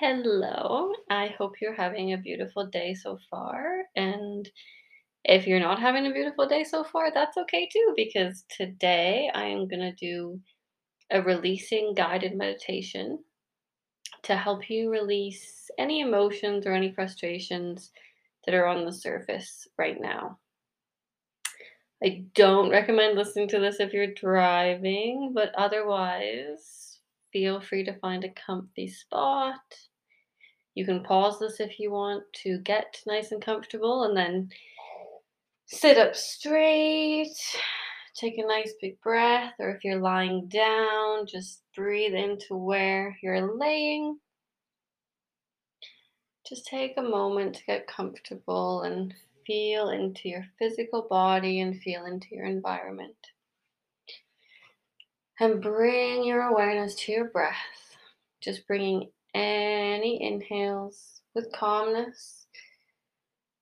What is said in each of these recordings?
Hello. I hope you're having a beautiful day so far. And if you're not having a beautiful day so far, that's okay too, because today I am going to do a releasing guided meditation to help you release any emotions or any frustrations that are on the surface right now. I don't recommend listening to this if you're driving, but otherwise, feel free to find a comfy spot you can pause this if you want to get nice and comfortable and then sit up straight. Take a nice big breath, or if you're lying down, just breathe into where you're laying. Just take a moment to get comfortable and feel into your physical body and feel into your environment. And bring your awareness to your breath, just bringing any inhales with calmness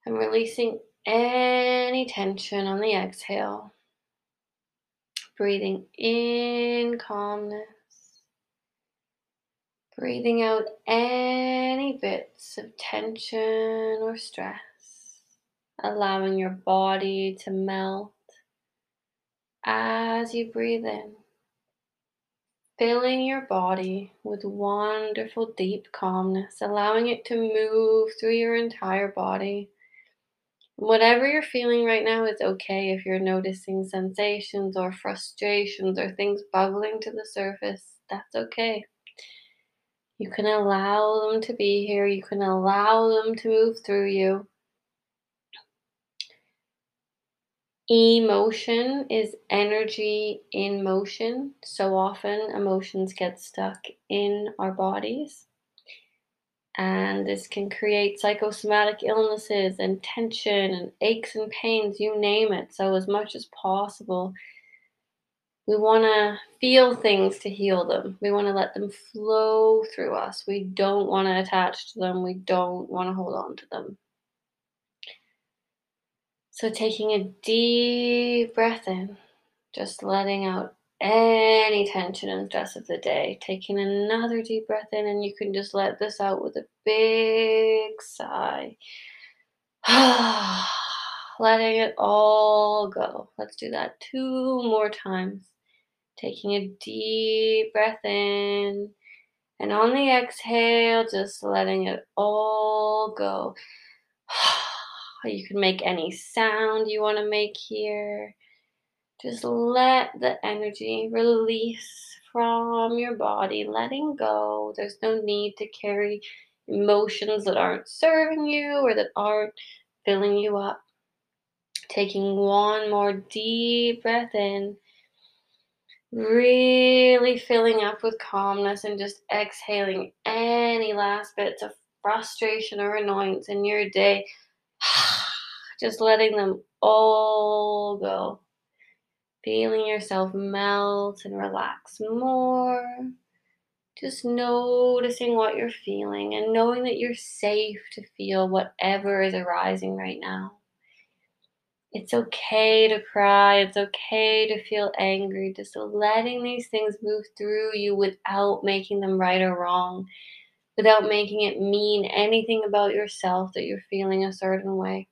and releasing any tension on the exhale. Breathing in calmness. Breathing out any bits of tension or stress. Allowing your body to melt as you breathe in filling your body with wonderful deep calmness, allowing it to move through your entire body. Whatever you're feeling right now is okay if you're noticing sensations or frustrations or things bubbling to the surface. That's okay. You can allow them to be here, you can allow them to move through you. Emotion is energy in motion. So often emotions get stuck in our bodies. And this can create psychosomatic illnesses and tension and aches and pains, you name it. So, as much as possible, we want to feel things to heal them. We want to let them flow through us. We don't want to attach to them. We don't want to hold on to them. So, taking a deep breath in, just letting out any tension and stress of the day. Taking another deep breath in, and you can just let this out with a big sigh. Letting it all go. Let's do that two more times. Taking a deep breath in, and on the exhale, just letting it all go. Oh, you can make any sound you want to make here. Just let the energy release from your body, letting go. There's no need to carry emotions that aren't serving you or that aren't filling you up. Taking one more deep breath in, really filling up with calmness and just exhaling any last bits of frustration or annoyance in your day just letting them all go. Feeling yourself melt and relax more. Just noticing what you're feeling and knowing that you're safe to feel whatever is arising right now. It's okay to cry. It's okay to feel angry. Just letting these things move through you without making them right or wrong, without making it mean anything about yourself that you're feeling a certain way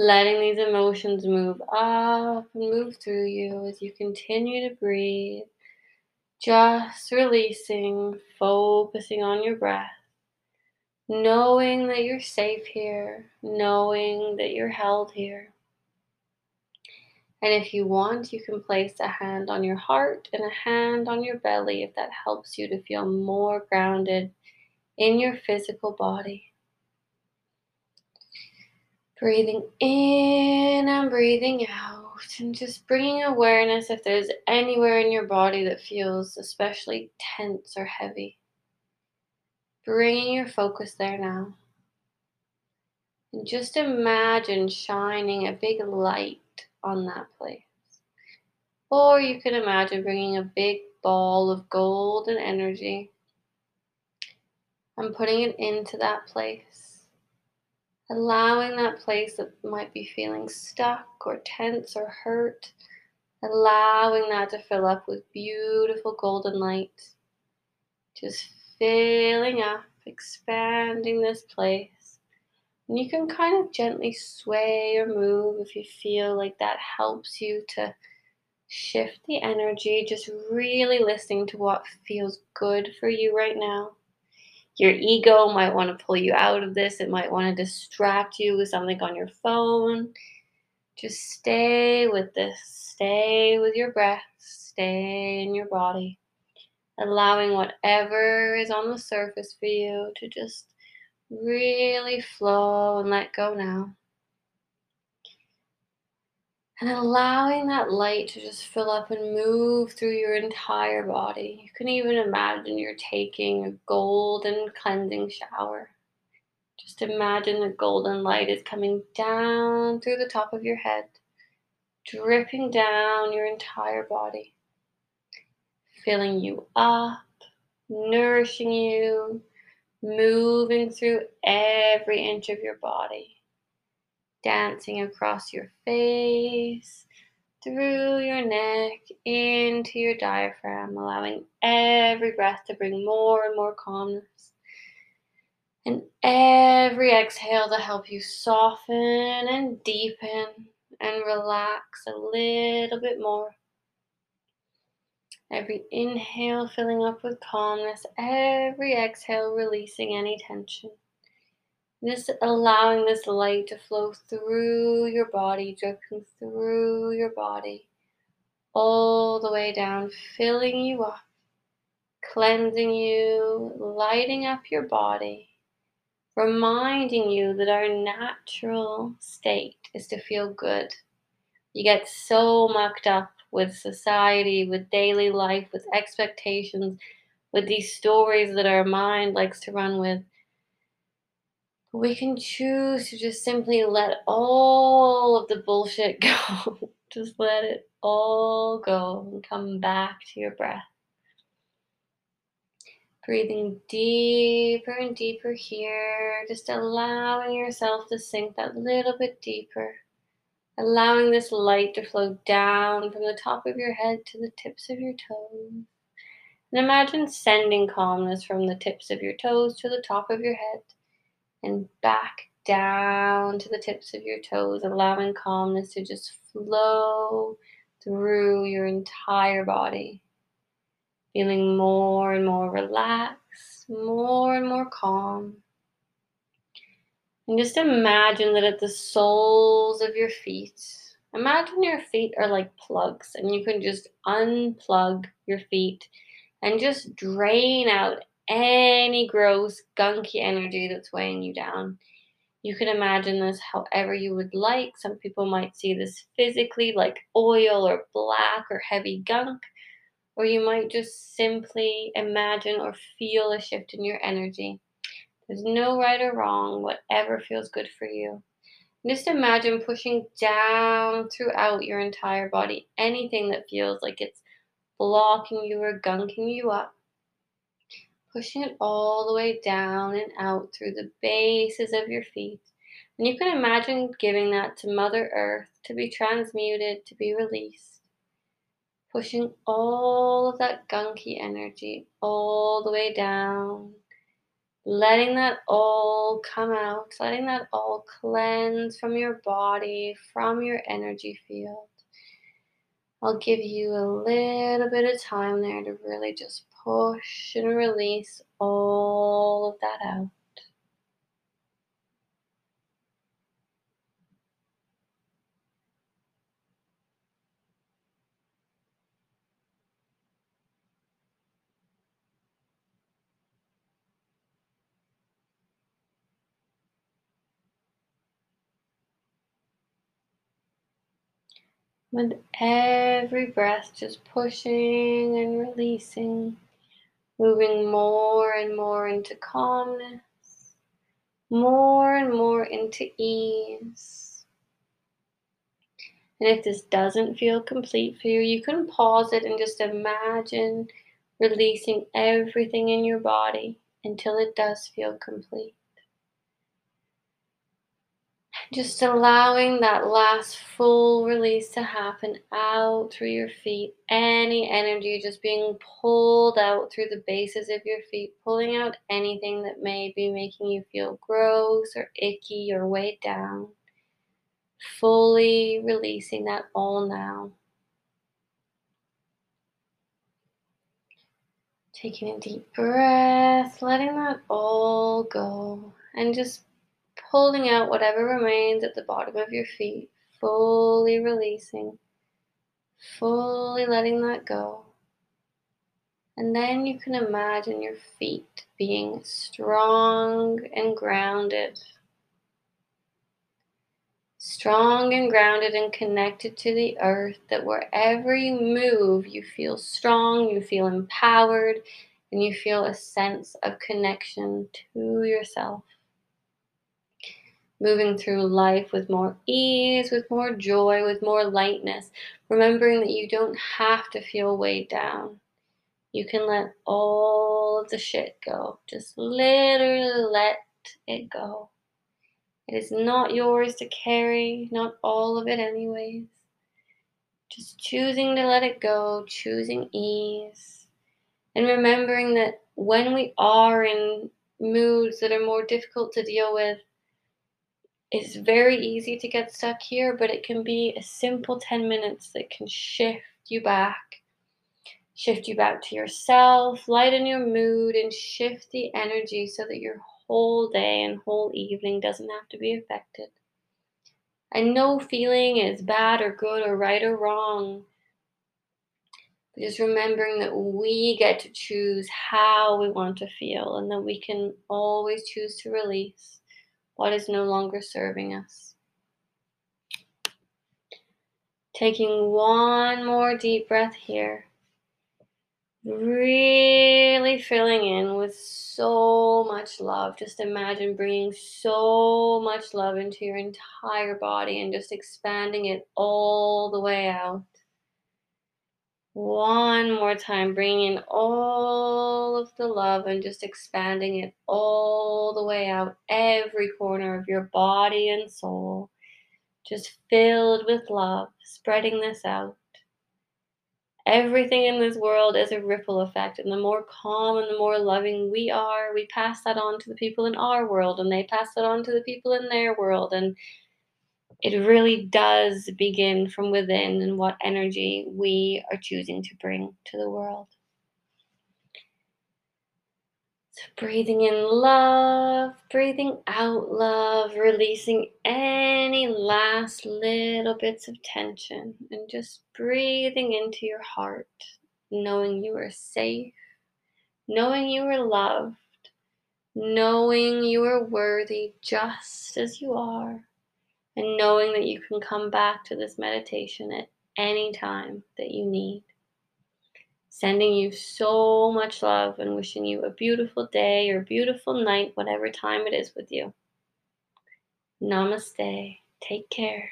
letting these emotions move up and move through you as you continue to breathe. Just releasing, focusing on your breath, knowing that you're safe here, knowing that you're held here. And if you want, you can place a hand on your heart and a hand on your belly if that helps you to feel more grounded in your physical body. Breathing in and breathing out, and just bringing awareness if there's anywhere in your body that feels especially tense or heavy. Bringing your focus there now. And just imagine shining a big light on that place. Or you can imagine bringing a big ball of golden energy and putting it into that place allowing that place that might be feeling stuck or tense or hurt, allowing that to fill up with beautiful golden light. Just filling up, expanding this place. And you can kind of gently sway or move if you feel like that helps you to shift the energy, just really listening to what feels good for you right now. Your ego might want to pull you out of this, it might want to distract you with something on your phone. Just stay with this, stay with your breath, stay in your body, allowing whatever is on the surface for you to just really flow and let go now. And allowing that light to just fill up and move through your entire body. You can even imagine you're taking a golden cleansing shower. Just imagine the golden light is coming down through the top of your head, dripping down your entire body, filling you up, nourishing you, moving through every inch of your body dancing across your face, through your neck, into your diaphragm, allowing every breath to bring more and more calmness. And every exhale to help you soften and deepen and relax a little bit more. Every inhale filling up with calmness, every exhale releasing any tension. Just allowing this light to flow through your body, dripping through your body, all the way down, filling you up, cleansing you, lighting up your body, reminding you that our natural state is to feel good. You get so mucked up with society, with daily life, with expectations, with these stories that our mind likes to run with we can choose to just simply let all of the bullshit go. just let it all go and come back to your breath. Breathing deeper and deeper here, just allowing yourself to sink that little bit deeper. Allowing this light to flow down from the top of your head to the tips of your toes. And imagine sending calmness from the tips of your toes to the top of your head and back down to the tips of your toes, allowing calmness to just flow through your entire body. Feeling more and more relaxed, more and more calm. And just imagine that at the soles of your feet, imagine your feet are like plugs, and you can just unplug your feet and just drain out any gross, gunky energy that's weighing you down. You can imagine this however you would like. Some people might see this physically, like oil or black or heavy gunk, or you might just simply imagine or feel a shift in your energy. There's no right or wrong, whatever feels good for you. Just imagine pushing down throughout your entire body anything that feels like it's blocking you or gunking you up pushing it all the way down and out through the bases of your feet. And you can imagine giving that to Mother Earth to be transmuted, to be released. Pushing all of that gunky energy all the way down. Letting that all come out, letting that all cleanse from your body, from your energy field. I'll give you a little bit of time there to really just push and release all of that out. With every breath, just pushing and releasing moving more and more into calmness, more and more into ease. And if this doesn't feel complete for you, you can pause it and just imagine releasing everything in your body until it does feel complete. Just allowing that last full release to happen out through your feet. Any energy just being pulled out through the bases of your feet, pulling out anything that may be making you feel gross or icky or weighed down. Fully releasing that all now. Taking a deep breath, letting that all go, and just pulling out whatever remains at the bottom of your feet, fully releasing, fully letting that go. And then you can imagine your feet being strong and grounded. Strong and grounded and connected to the earth, that wherever you move, you feel strong, you feel empowered, and you feel a sense of connection to yourself moving through life with more ease, with more joy, with more lightness, remembering that you don't have to feel weighed down. You can let all of the shit go. Just literally let it go. It is not yours to carry, not all of it, anyways. Just choosing to let it go, choosing ease, and remembering that when we are in moods that are more difficult to deal with, it's very easy to get stuck here, but it can be a simple 10 minutes that can shift you back, shift you back to yourself, lighten your mood, and shift the energy so that your whole day and whole evening doesn't have to be affected. And no feeling is bad or good or right or wrong. Just remembering that we get to choose how we want to feel and that we can always choose to release what is no longer serving us. Taking one more deep breath here. Really filling in with so much love. Just imagine bringing so much love into your entire body and just expanding it all the way out. One more time, bringing in all of the love and just expanding it all the way out, every corner of your body and soul, just filled with love, spreading this out. Everything in this world is a ripple effect, and the more calm and the more loving we are, we pass that on to the people in our world, and they pass that on to the people in their world, and it really does begin from within and what energy we are choosing to bring to the world. So, breathing in love, breathing out love, releasing any last little bits of tension, and just breathing into your heart, knowing you are safe, knowing you are loved, knowing you are worthy just as you are and knowing that you can come back to this meditation at any time that you need. Sending you so much love and wishing you a beautiful day or beautiful night, whatever time it is with you. Namaste. Take care.